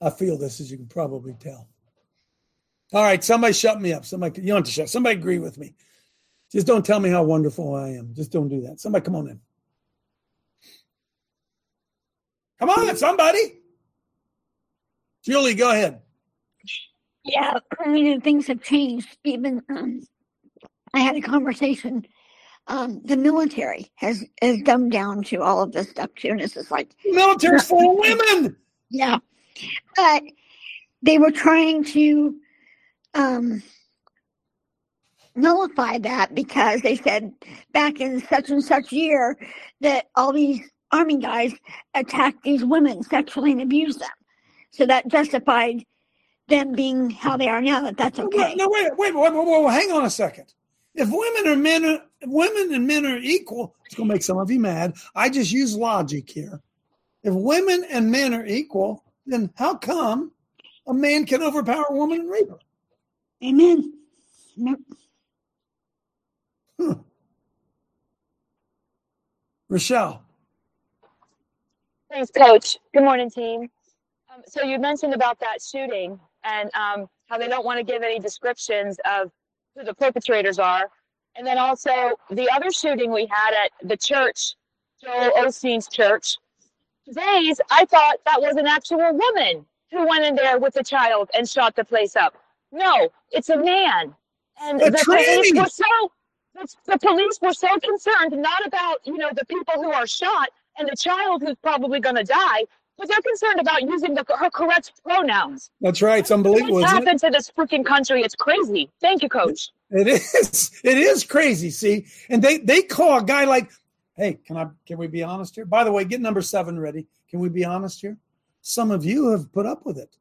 I feel this, as you can probably tell. All right, somebody shut me up. Somebody, you don't have to shut. Somebody agree with me. Just don't tell me how wonderful I am. Just don't do that. Somebody come on in. Come on, somebody. Julie, go ahead. Yeah, I mean, things have changed. Even um, I had a conversation. Um, the military has has dumbed down to all of this stuff too, and it's just like military's full of women. Yeah, but they were trying to um, nullify that because they said back in such and such year that all these army guys attacked these women sexually and abused them. So that justified them being how they are now. That that's okay. No, wait, wait, wait, wait, wait, wait hang on a second. If women are men, are, women and men are equal, it's going to make some of you mad. I just use logic here. If women and men are equal, then how come a man can overpower a woman and rape her? Amen. Yep. Huh. Rochelle. Thanks, Coach. Good morning, team. Um, so you mentioned about that shooting and um, how they don't want to give any descriptions of who the perpetrators are. And then also the other shooting we had at the church, Joel Osteen's church. Today's, I thought that was an actual woman who went in there with a child and shot the place up. No, it's a man. And A the police were so the, the police were so concerned not about you know the people who are shot and the child who's probably going to die, but they're concerned about using the, her correct pronouns. That's right. It's unbelievable, What's happened to this freaking country? It's crazy. Thank you, Coach. It is. It is crazy. See, and they they call a guy like, "Hey, can I? Can we be honest here? By the way, get number seven ready. Can we be honest here? Some of you have put up with it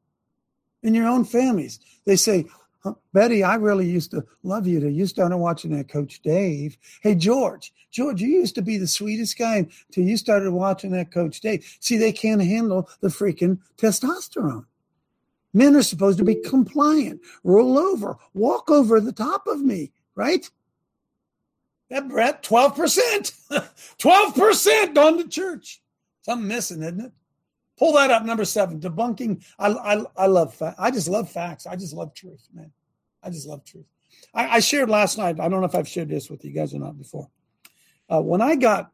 in your own families. They say, huh, Betty, I really used to love you. To You started watching that Coach Dave. Hey, George, George, you used to be the sweetest guy until you started watching that Coach Dave. See, they can't handle the freaking testosterone. Men are supposed to be compliant, roll over, walk over the top of me, right? That Brett, 12%. 12% on the church. Something missing, isn't it? Pull that up, number seven. Debunking. I I, I love facts. I just love facts. I just love truth, man. I just love truth. I, I shared last night. I don't know if I've shared this with you guys or not before. Uh, when I got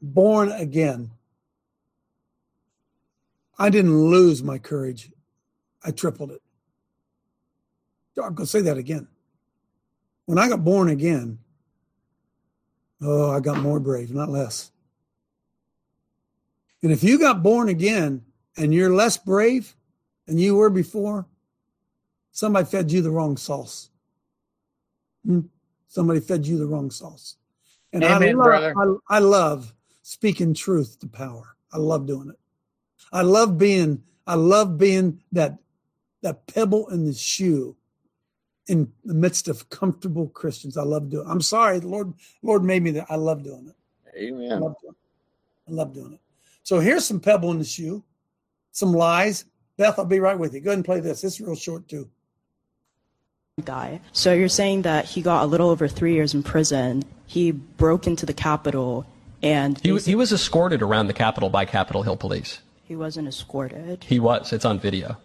born again, I didn't lose my courage. I tripled it. I'm going to say that again. When I got born again, oh, I got more brave, not less. And if you got born again and you're less brave than you were before, somebody fed you the wrong sauce. Hmm? Somebody fed you the wrong sauce. And I, Amen, love, brother. I, I love speaking truth to power. I love doing it. I love being, I love being that that pebble in the shoe in the midst of comfortable Christians. I love doing. It. I'm sorry, the Lord, Lord made me that. I love doing it. I Amen. love doing it. I love doing it. So here's some pebble in the shoe, some lies. Beth, I'll be right with you. Go ahead and play this. This is real short too. guy. So you're saying that he got a little over three years in prison. He broke into the Capitol and He, he was escorted around the Capitol by Capitol Hill police. he wasn't escorted. He was. It's on video.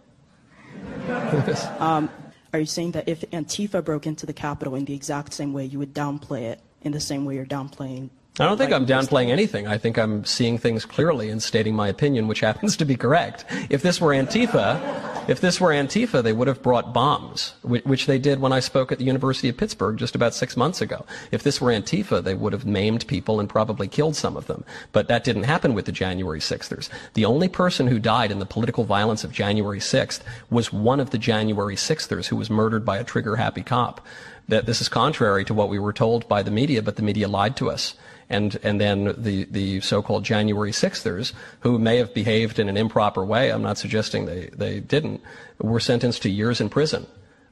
Um, are you saying that if Antifa broke into the Capitol in the exact same way, you would downplay it in the same way you're downplaying? I don't think I'm downplaying anything. I think I'm seeing things clearly and stating my opinion, which happens to be correct. If this were Antifa, if this were Antifa, they would have brought bombs, which they did when I spoke at the University of Pittsburgh just about six months ago. If this were Antifa, they would have maimed people and probably killed some of them. But that didn't happen with the January 6thers. The only person who died in the political violence of January 6th was one of the January 6thers who was murdered by a trigger happy cop. That this is contrary to what we were told by the media, but the media lied to us and and then the the so-called January Sixthers, who may have behaved in an improper way, I'm not suggesting they they didn't, were sentenced to years in prison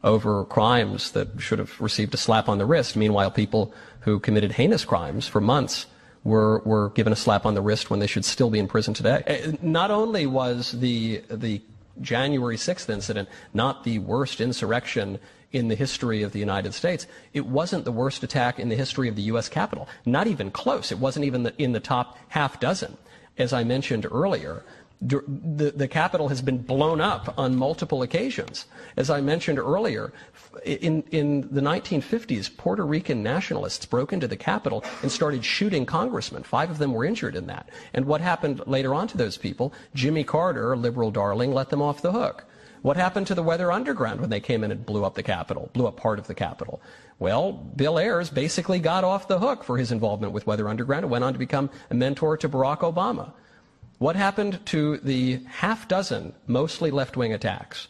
over crimes that should have received a slap on the wrist. Meanwhile, people who committed heinous crimes for months were were given a slap on the wrist when they should still be in prison today. Uh, Not only was the the January 6th incident not the worst insurrection in the history of the United States. It wasn't the worst attack in the history of the U.S. Capitol. Not even close. It wasn't even the, in the top half dozen. As I mentioned earlier, the, the Capitol has been blown up on multiple occasions. As I mentioned earlier, in, in the 1950s, Puerto Rican nationalists broke into the Capitol and started shooting congressmen. Five of them were injured in that. And what happened later on to those people? Jimmy Carter, liberal darling, let them off the hook. What happened to the Weather Underground when they came in and blew up the Capitol, blew up part of the Capitol? Well, Bill Ayers basically got off the hook for his involvement with Weather Underground and went on to become a mentor to Barack Obama. What happened to the half dozen mostly left wing attacks?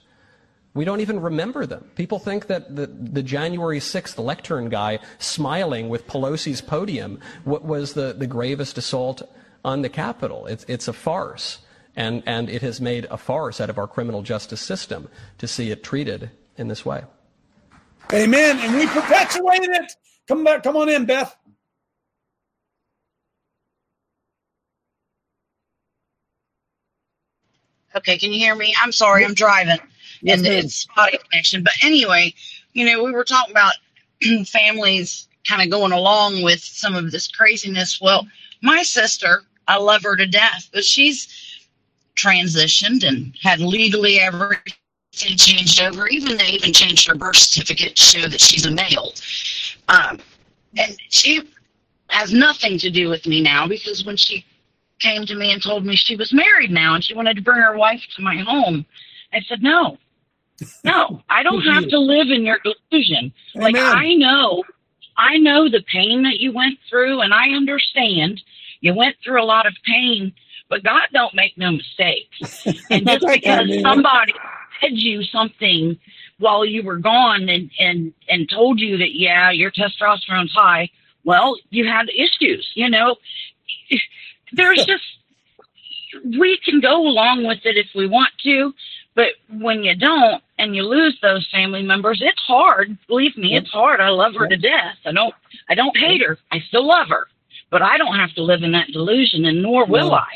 We don't even remember them. People think that the, the January 6th lectern guy smiling with Pelosi's podium was the, the gravest assault on the Capitol. It's, it's a farce. And, and it has made a farce out of our criminal justice system to see it treated in this way. Amen. And we perpetuate it. Come back. Come on in, Beth. Okay, can you hear me? I'm sorry, I'm driving yes, and it's spotty connection. But anyway, you know, we were talking about families kind of going along with some of this craziness. Well, my sister, I love her to death, but she's transitioned and had legally everything changed over. Even they even changed her birth certificate to show that she's a male. Um, and she has nothing to do with me now because when she came to me and told me she was married now and she wanted to bring her wife to my home. I said, no, no, I don't have to live in your delusion. Like, I know, I know the pain that you went through and I understand you went through a lot of pain, but God don't make no mistakes. And just because somebody said you something while you were gone and, and, and told you that, yeah, your testosterone's high, well, you had issues, you know, there's just we can go along with it if we want to, but when you don't and you lose those family members, it's hard. Believe me, it's hard. I love her to death. I don't I don't hate her. I still love her. But I don't have to live in that delusion and nor will. I.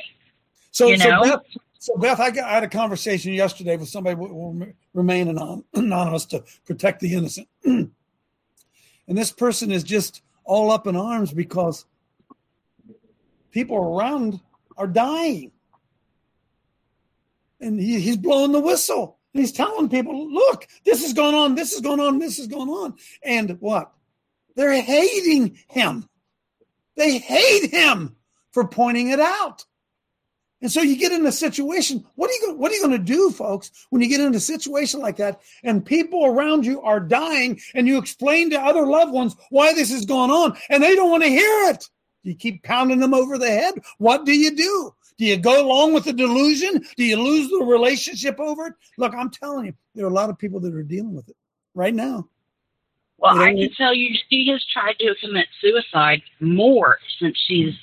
So, you know? so Beth, so Beth, I, got, I had a conversation yesterday with somebody who will remain anonymous to protect the innocent. and this person is just all up in arms because people around are dying. And he, he's blowing the whistle. And he's telling people, look, this is going on, this is going on, this is going on. And what? They're hating him. They hate him for pointing it out. And so you get in a situation. What are you what are you going to do, folks, when you get in a situation like that and people around you are dying and you explain to other loved ones why this is going on and they don't want to hear it? Do you keep pounding them over the head? What do you do? Do you go along with the delusion? Do you lose the relationship over it? Look, I'm telling you, there are a lot of people that are dealing with it right now. Well, I can tell you, she has tried to commit suicide more since she's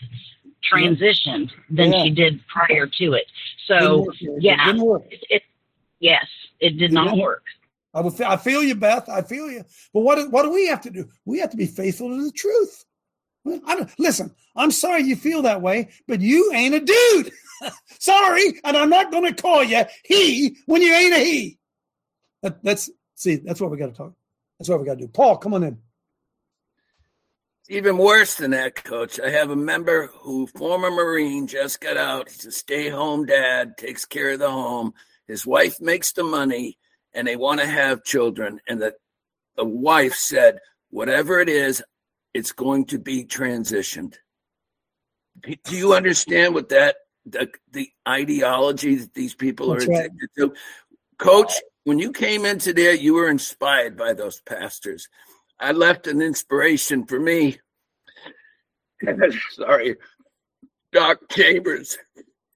transitioned than yeah. she did prior to it. So, yeah, it, it, yes, it did not work. I, will, I feel you, Beth. I feel you. But what what do we have to do? We have to be faithful to the truth. I listen, I'm sorry you feel that way, but you ain't a dude. sorry, and I'm not going to call you he when you ain't a he. That, that's see, that's what we got to talk. That's what we got to do. Paul, come on in. Even worse than that, coach. I have a member who, former Marine, just got out. He's a stay home dad, takes care of the home. His wife makes the money, and they want to have children. And the, the wife said, Whatever it is, it's going to be transitioned. Do you understand what that the, the ideology that these people That's are addicted right. to? Coach, when you came into there, you were inspired by those pastors. I left an inspiration for me. Sorry, Doc Chambers.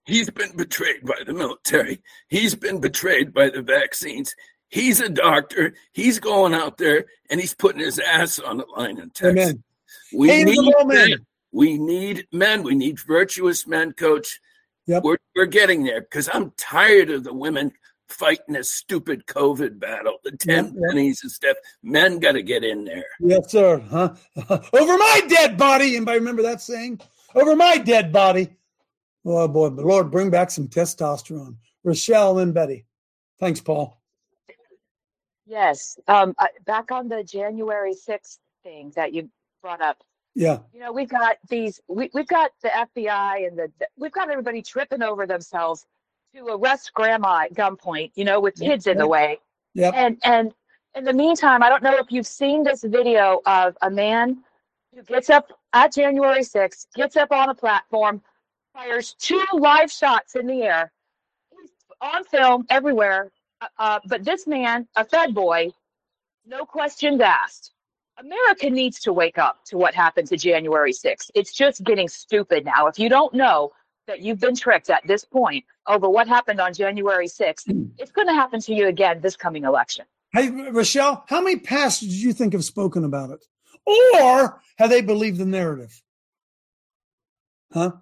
He's been betrayed by the military. He's been betrayed by the vaccines. He's a doctor. He's going out there and he's putting his ass on the line in Texas. Amen. We Hands need men. We need men. We need virtuous men, coach. Yep. We're, we're getting there because I'm tired of the women fighting this stupid COVID battle, the 10 yep, pennies and stuff. Men got to get in there. Yes, sir. Huh? Over my dead body. Anybody remember that saying? Over my dead body. Oh, boy. But Lord, bring back some testosterone. Rochelle and Betty. Thanks, Paul. Yes. Um, back on the January 6th thing that you brought up. Yeah. You know, we've got these, we, we've got the FBI and the, we've got everybody tripping over themselves to arrest grandma at gunpoint, you know, with kids in the way. Yeah. And, and in the meantime, I don't know if you've seen this video of a man who gets up at January 6th, gets up on a platform, fires two live shots in the air. He's on film everywhere, Uh, uh, but this man, a Fed boy, no questions asked. America needs to wake up to what happened to January 6th. It's just getting stupid now. If you don't know that you've been tricked at this point over what happened on January 6th, it's going to happen to you again this coming election. Hey, Rochelle, how many pastors do you think have spoken about it? Or have they believed the narrative? Huh?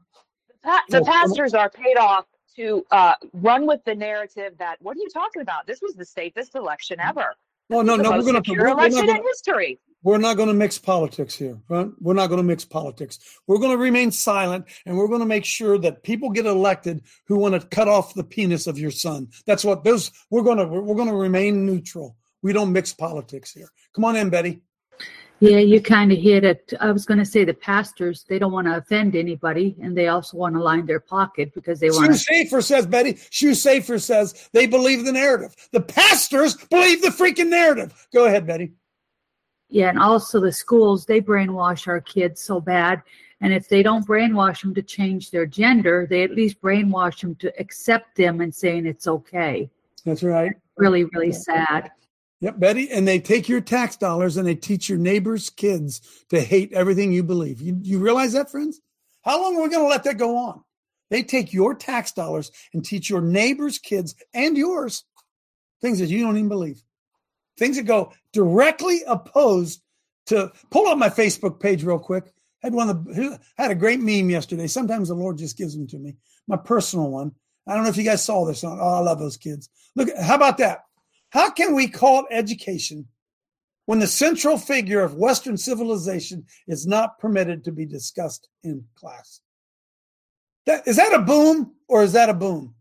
Pa- the pastors are paid off to uh, run with the narrative that, what are you talking about? This was the safest election ever. Well, no, no, we're going to election in history. We're not going to mix politics here. Right? We're not going to mix politics. We're going to remain silent, and we're going to make sure that people get elected who want to cut off the penis of your son. That's what those. We're going to. We're going to remain neutral. We don't mix politics here. Come on in, Betty. Yeah, you kind of hit it. I was going to say the pastors, they don't want to offend anybody, and they also want to line their pocket because they want Sue to. Safer says, Betty. Safer says they believe the narrative. The pastors believe the freaking narrative. Go ahead, Betty. Yeah, and also the schools, they brainwash our kids so bad. And if they don't brainwash them to change their gender, they at least brainwash them to accept them and saying it's okay. That's right. Really, really sad. Yep, Betty. And they take your tax dollars and they teach your neighbors' kids to hate everything you believe. You, you realize that, friends? How long are we going to let that go on? They take your tax dollars and teach your neighbors' kids and yours things that you don't even believe. Things that go directly opposed to pull up my Facebook page real quick. Had one of the had a great meme yesterday. Sometimes the Lord just gives them to me. My personal one. I don't know if you guys saw this. Oh, I love those kids. Look, how about that? How can we call it education when the central figure of Western civilization is not permitted to be discussed in class? That, is that a boom or is that a boom?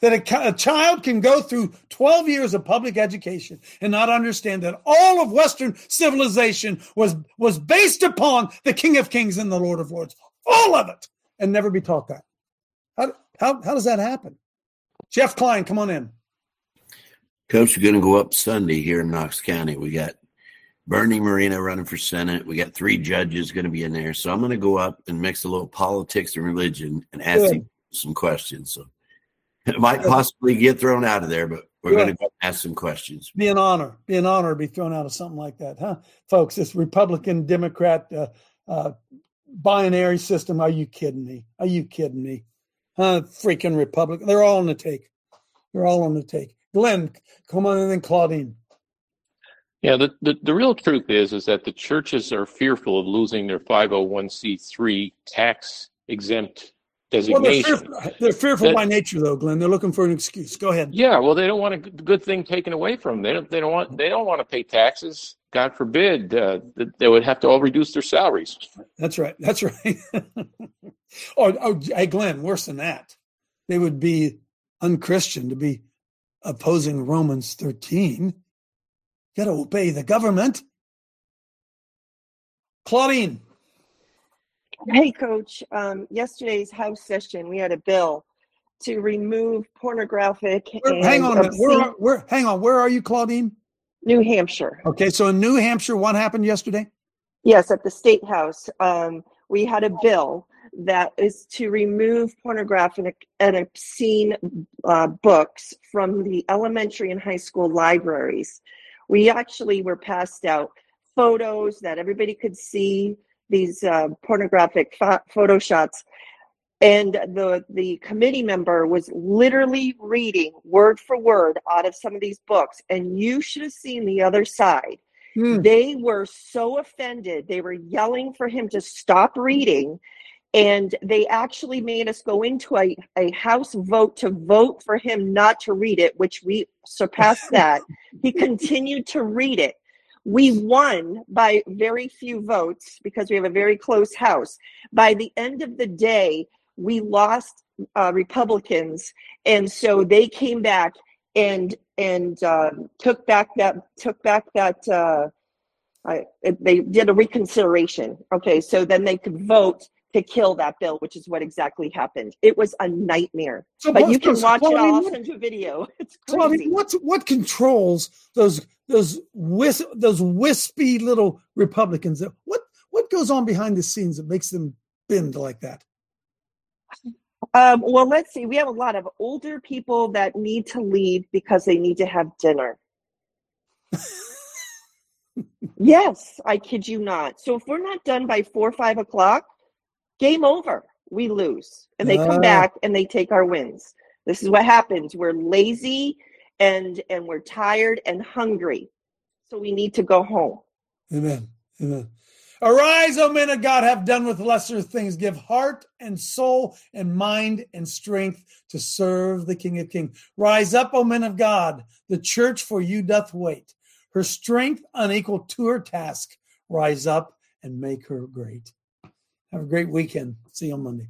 That a, a, child can go through 12 years of public education and not understand that all of Western civilization was, was based upon the King of Kings and the Lord of Lords. All of it. And never be taught that. How, how, how does that happen? Jeff Klein, come on in. Coach, we're going to go up Sunday here in Knox County. We got Bernie Moreno running for Senate. We got three judges going to be in there. So I'm going to go up and mix a little politics and religion and ask Good. him some questions. So it might possibly get thrown out of there, but we're Good. going to go ask some questions. Be an honor. Be an honor to be thrown out of something like that, huh? Folks, this Republican Democrat uh, uh, binary system. Are you kidding me? Are you kidding me? Huh? Freaking Republican. They're all on the take. They're all on the take. Glenn, come on in and Claudine. Yeah, the, the, the real truth is is that the churches are fearful of losing their 501c3 tax exempt Well, they're fearful, they're fearful That- by nature, though, Glenn. They're looking for an excuse. Go ahead. Yeah, well, they don't want a good thing taken away from them. They don't. They don't want. They don't want to pay taxes. God forbid. Uh, th- they would have to all reduce their salaries. That's right. That's right. oh, oh, hey, Glenn, worse than that. They would be unchristian to be opposing Romans 13. You got to obey the government. Claudine, Hey, Coach. Um, yesterday's House session, we had a bill to remove pornographic. where- and hang on a minute. Where, obscene- are, where, hang on. Where are you, Claudine? New Hampshire. Okay, so in New Hampshire, what happened yesterday? Yes, at the State House, um, we had a bill that is to remove pornographic and obscene uh, books from the elementary and high school libraries. We actually were passed out photos that everybody could see these uh, pornographic pho- photo shots. And the the committee member was literally reading word for word out of some of these books, and you should have seen the other side. They were so offended. They were yelling for him to stop reading. And they actually made us go into a, a House vote to vote for him not to read it, which we surpassed that. he continued to read it. We won by very few votes because we have a very close House. By the end of the day, we lost uh, Republicans. And so they came back and and um, took back that took back that uh, I, they did a reconsideration. Okay, so then they could vote to kill that bill, which is what exactly happened. It was a nightmare. So but you can watch it Claudine, all. I'll what- send you a video. It's crazy. what's what controls those those whis, those wispy little Republicans? What what goes on behind the scenes that makes them bend like that? Um, well, let's see. We have a lot of older people that need to leave because they need to have dinner. yes, I kid you not. So if we're not done by four or five o'clock, game over. We lose. And they come Ah. back and they take our wins. This is what happens. We're lazy and and we're tired and hungry. So we need to go home. Amen. Amen. Arise, O men of God, have done with lesser things. Give heart and soul and mind and strength to serve the King of Kings. Rise up, O men of God. The church for you doth wait. Her strength unequal to her task. Rise up and make her great. Have a great weekend. See you on Monday.